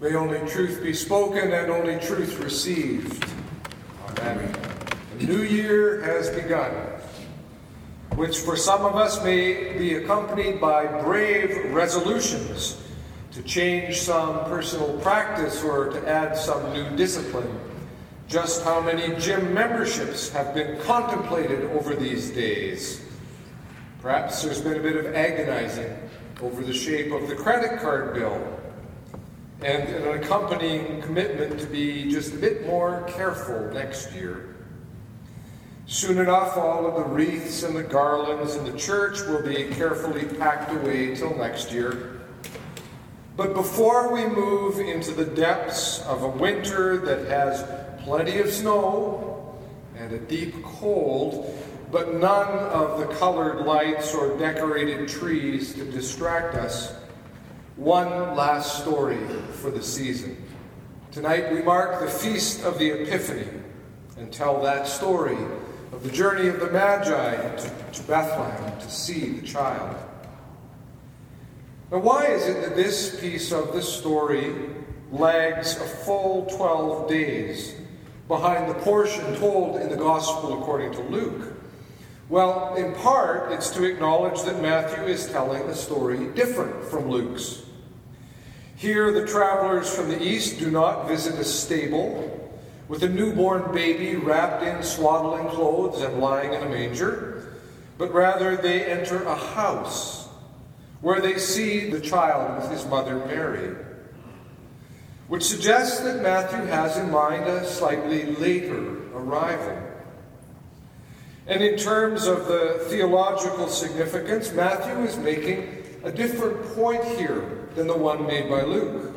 May only truth be spoken and only truth received. Amen. The new year has begun, which for some of us may be accompanied by brave resolutions to change some personal practice or to add some new discipline. Just how many gym memberships have been contemplated over these days? Perhaps there's been a bit of agonizing over the shape of the credit card bill and an accompanying commitment to be just a bit more careful next year. Soon enough, all of the wreaths and the garlands in the church will be carefully packed away till next year. But before we move into the depths of a winter that has plenty of snow and a deep cold, but none of the colored lights or decorated trees to distract us, one last story for the season. Tonight we mark the Feast of the Epiphany and tell that story of the journey of the Magi to, to Bethlehem to see the child. Now, why is it that this piece of the story lags a full 12 days behind the portion told in the Gospel according to Luke? Well, in part, it's to acknowledge that Matthew is telling a story different from Luke's. Here, the travelers from the east do not visit a stable with a newborn baby wrapped in swaddling clothes and lying in a manger, but rather they enter a house where they see the child with his mother Mary, which suggests that Matthew has in mind a slightly later arrival. And in terms of the theological significance, Matthew is making a different point here than the one made by Luke.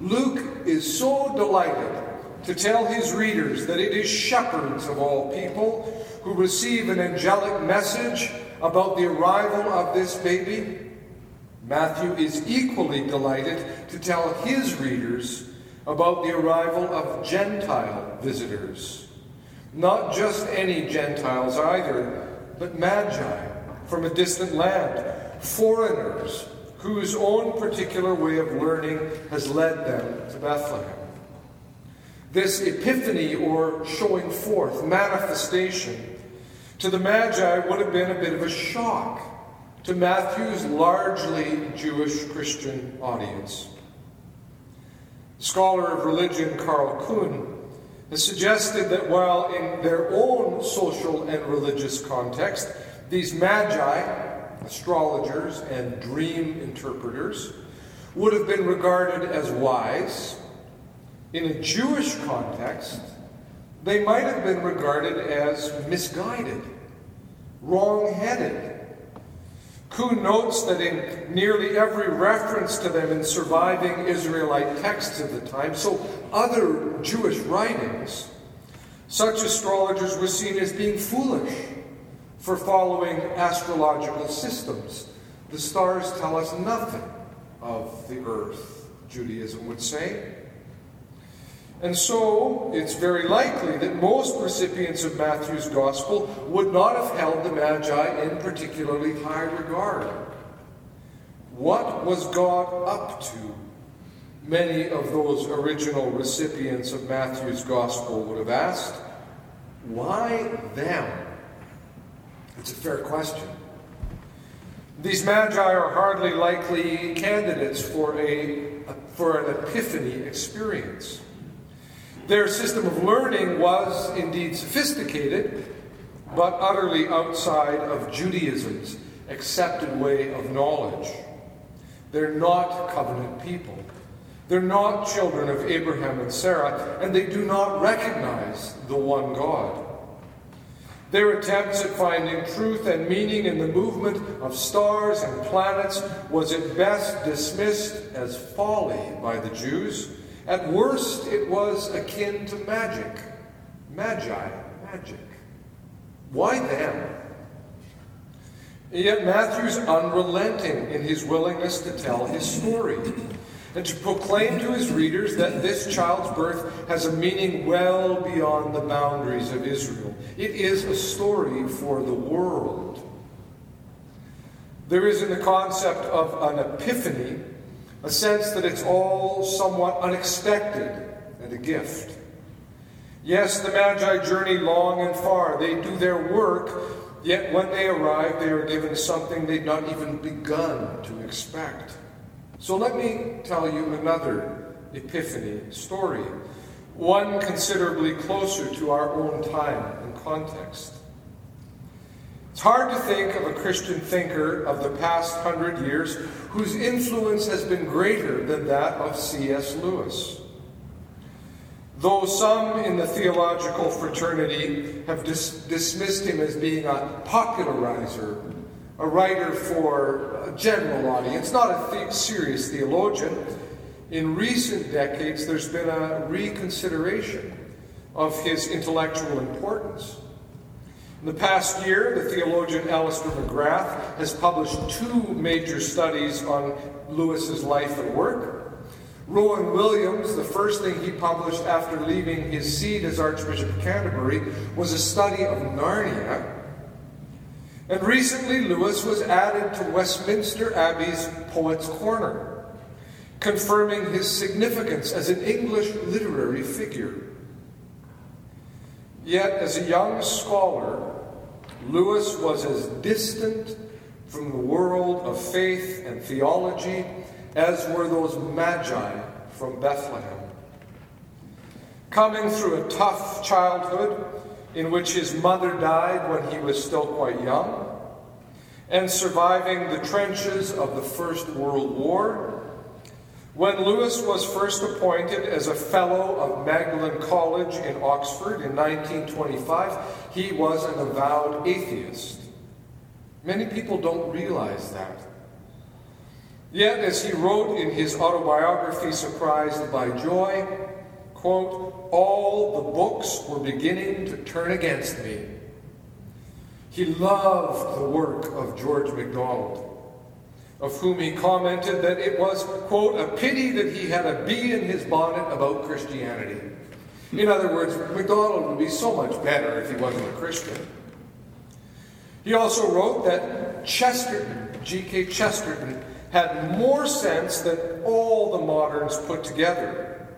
Luke is so delighted to tell his readers that it is shepherds of all people who receive an angelic message about the arrival of this baby. Matthew is equally delighted to tell his readers about the arrival of Gentile visitors. Not just any Gentiles either, but Magi from a distant land, foreigners whose own particular way of learning has led them to Bethlehem. This epiphany or showing forth, manifestation, to the Magi would have been a bit of a shock to Matthew's largely Jewish Christian audience. Scholar of religion Carl Kuhn has suggested that while in their own social and religious context, these magi, astrologers, and dream interpreters would have been regarded as wise, in a Jewish context, they might have been regarded as misguided, wrong headed. Kuhn notes that in nearly every reference to them in surviving Israelite texts of the time, so other Jewish writings, such astrologers were seen as being foolish for following astrological systems. The stars tell us nothing of the earth, Judaism would say. And so, it's very likely that most recipients of Matthew's Gospel would not have held the Magi in particularly high regard. What was God up to? Many of those original recipients of Matthew's Gospel would have asked. Why them? It's a fair question. These magi are hardly likely candidates for, a, for an epiphany experience. Their system of learning was indeed sophisticated, but utterly outside of Judaism's accepted way of knowledge. They're not covenant people. They're not children of Abraham and Sarah, and they do not recognize the one God. Their attempts at finding truth and meaning in the movement of stars and planets was at best dismissed as folly by the Jews at worst, it was akin to magic. Magi, magic. Why them? Yet Matthew's unrelenting in his willingness to tell his story and to proclaim to his readers that this child's birth has a meaning well beyond the boundaries of Israel. It is a story for the world. There is in the concept of an epiphany a sense that it's all somewhat unexpected and a gift. Yes, the Magi journey long and far. They do their work, yet when they arrive, they are given something they'd not even begun to expect. So let me tell you another Epiphany story, one considerably closer to our own time and context. It's hard to think of a Christian thinker of the past hundred years whose influence has been greater than that of C.S. Lewis. Though some in the theological fraternity have dis- dismissed him as being a popularizer, a writer for a general audience, not a serious theologian, in recent decades there's been a reconsideration of his intellectual importance. In the past year, the theologian Alister McGrath has published two major studies on Lewis's life and work. Rowan Williams, the first thing he published after leaving his seat as Archbishop of Canterbury, was a study of Narnia. And recently, Lewis was added to Westminster Abbey's Poets' Corner, confirming his significance as an English literary figure. Yet, as a young scholar, Lewis was as distant from the world of faith and theology as were those magi from Bethlehem. Coming through a tough childhood in which his mother died when he was still quite young, and surviving the trenches of the First World War, when Lewis was first appointed as a Fellow of Magdalen College in Oxford in 1925, he was an avowed atheist. Many people don't realize that. Yet, as he wrote in his autobiography, Surprised by Joy, quote, all the books were beginning to turn against me. He loved the work of George MacDonald of whom he commented that it was, quote, a pity that he had a bee in his bonnet about Christianity. In other words, MacDonald would be so much better if he wasn't a Christian. He also wrote that Chesterton, G.K. Chesterton, had more sense than all the moderns put together,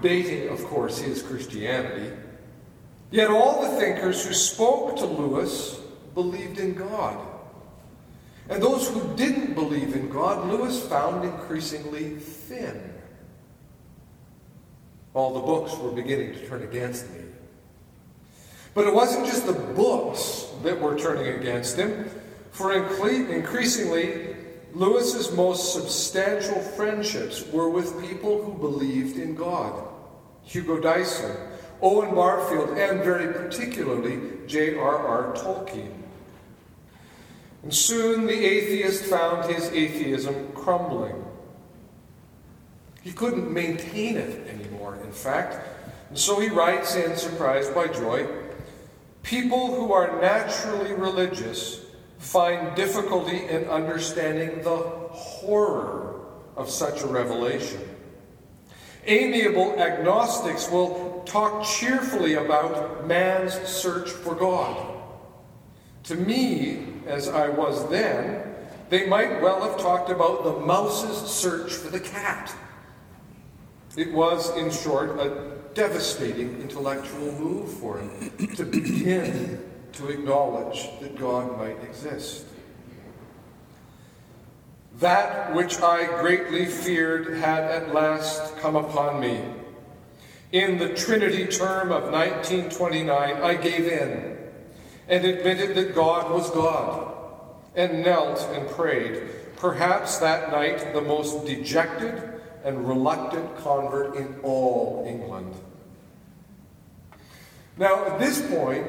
dating, of course, his Christianity. Yet all the thinkers who spoke to Lewis believed in God. And those who didn't believe in God, Lewis found increasingly thin. All the books were beginning to turn against me. But it wasn't just the books that were turning against him, for increasingly, Lewis's most substantial friendships were with people who believed in God. Hugo Dyson, Owen Barfield, and very particularly J.R.R. Tolkien. And soon the atheist found his atheism crumbling. He couldn't maintain it anymore, in fact. And so he writes in Surprised by Joy People who are naturally religious find difficulty in understanding the horror of such a revelation. Amiable agnostics will talk cheerfully about man's search for God. To me, as I was then, they might well have talked about the mouse's search for the cat. It was, in short, a devastating intellectual move for him to begin to acknowledge that God might exist. That which I greatly feared had at last come upon me. In the Trinity term of 1929, I gave in and admitted that God was God, and knelt and prayed, perhaps that night the most dejected and reluctant convert in all England. Now, at this point,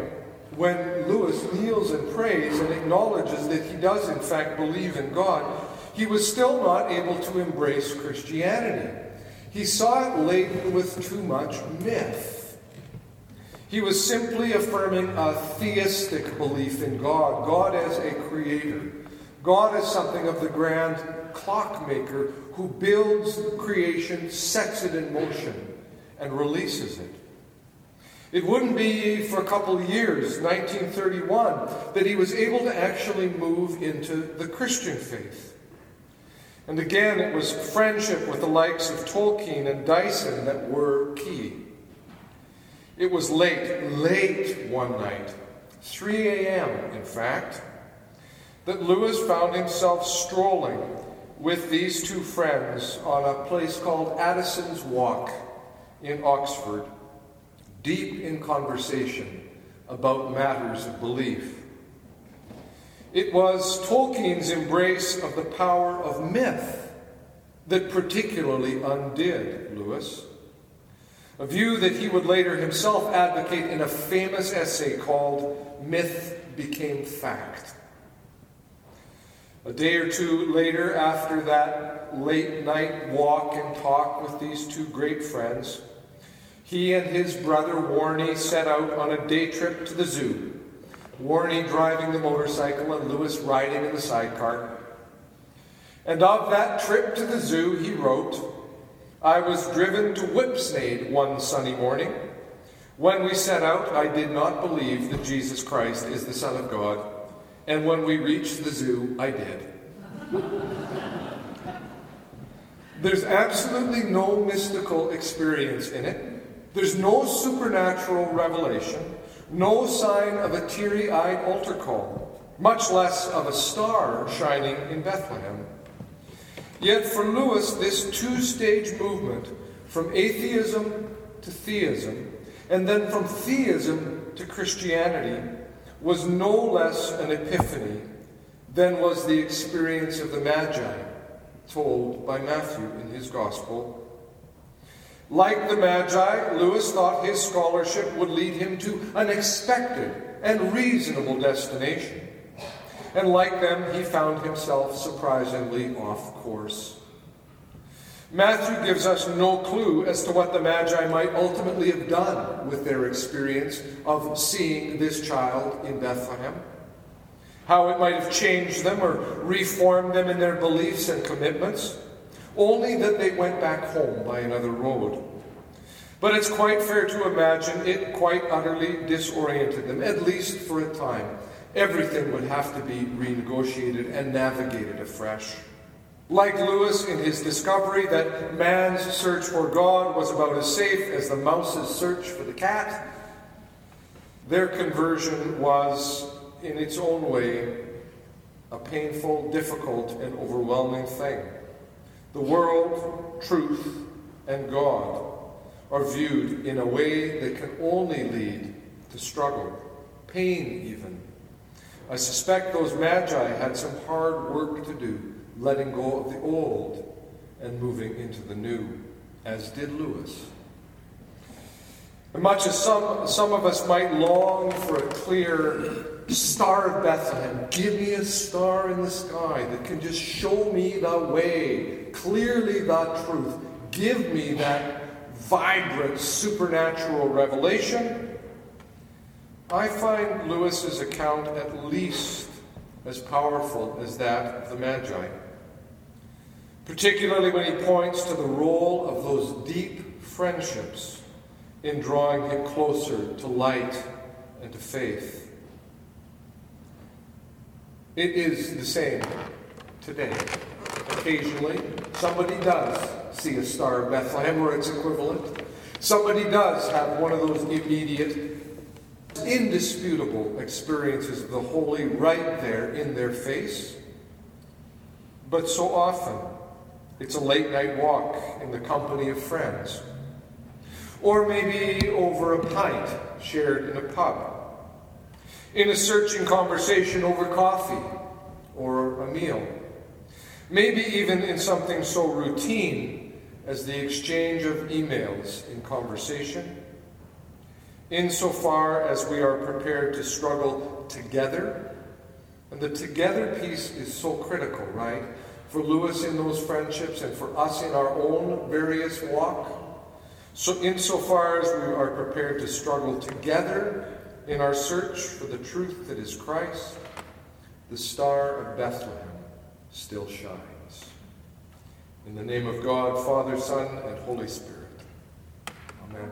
when Lewis kneels and prays and acknowledges that he does, in fact, believe in God, he was still not able to embrace Christianity. He saw it laden with too much myth. He was simply affirming a theistic belief in God, God as a creator, God as something of the grand clockmaker who builds creation, sets it in motion, and releases it. It wouldn't be for a couple of years, 1931, that he was able to actually move into the Christian faith. And again, it was friendship with the likes of Tolkien and Dyson that were key. It was late, late one night, 3 a.m., in fact, that Lewis found himself strolling with these two friends on a place called Addison's Walk in Oxford, deep in conversation about matters of belief. It was Tolkien's embrace of the power of myth that particularly undid Lewis. A view that he would later himself advocate in a famous essay called Myth Became Fact. A day or two later, after that late night walk and talk with these two great friends, he and his brother Warnie set out on a day trip to the zoo. Warnie driving the motorcycle and Lewis riding in the sidecar. And of that trip to the zoo, he wrote, I was driven to Whipsnade one sunny morning. When we set out, I did not believe that Jesus Christ is the Son of God and when we reached the zoo, I did. There's absolutely no mystical experience in it. There's no supernatural revelation, no sign of a teary eyed altar call, much less of a star shining in Bethlehem. Yet for Lewis, this two stage movement from atheism to theism, and then from theism to Christianity, was no less an epiphany than was the experience of the Magi told by Matthew in his Gospel. Like the Magi, Lewis thought his scholarship would lead him to an expected and reasonable destination. And like them, he found himself surprisingly off course. Matthew gives us no clue as to what the Magi might ultimately have done with their experience of seeing this child in Bethlehem, how it might have changed them or reformed them in their beliefs and commitments, only that they went back home by another road. But it's quite fair to imagine it quite utterly disoriented them, at least for a time. Everything would have to be renegotiated and navigated afresh. Like Lewis in his discovery that man's search for God was about as safe as the mouse's search for the cat, their conversion was, in its own way, a painful, difficult, and overwhelming thing. The world, truth, and God are viewed in a way that can only lead to struggle, pain even. I suspect those magi had some hard work to do letting go of the old and moving into the new, as did Lewis. And much as some, some of us might long for a clear star of Bethlehem, give me a star in the sky that can just show me the way, clearly the truth. Give me that vibrant supernatural revelation. I find Lewis's account at least as powerful as that of the Magi particularly when he points to the role of those deep friendships in drawing him closer to light and to faith. It is the same today. Occasionally, somebody does see a star of Bethlehem or its equivalent. Somebody does have one of those immediate, indisputable experiences of the holy right there in their face. But so often, it's a late night walk in the company of friends. Or maybe over a pint shared in a pub. In a searching conversation over coffee or a meal. Maybe even in something so routine as the exchange of emails in conversation. Insofar as we are prepared to struggle together. And the together piece is so critical, right? for Lewis in those friendships and for us in our own various walk. So, insofar as we are prepared to struggle together in our search for the truth that is Christ, the star of Bethlehem still shines. In the name of God, Father, Son, and Holy Spirit. Amen.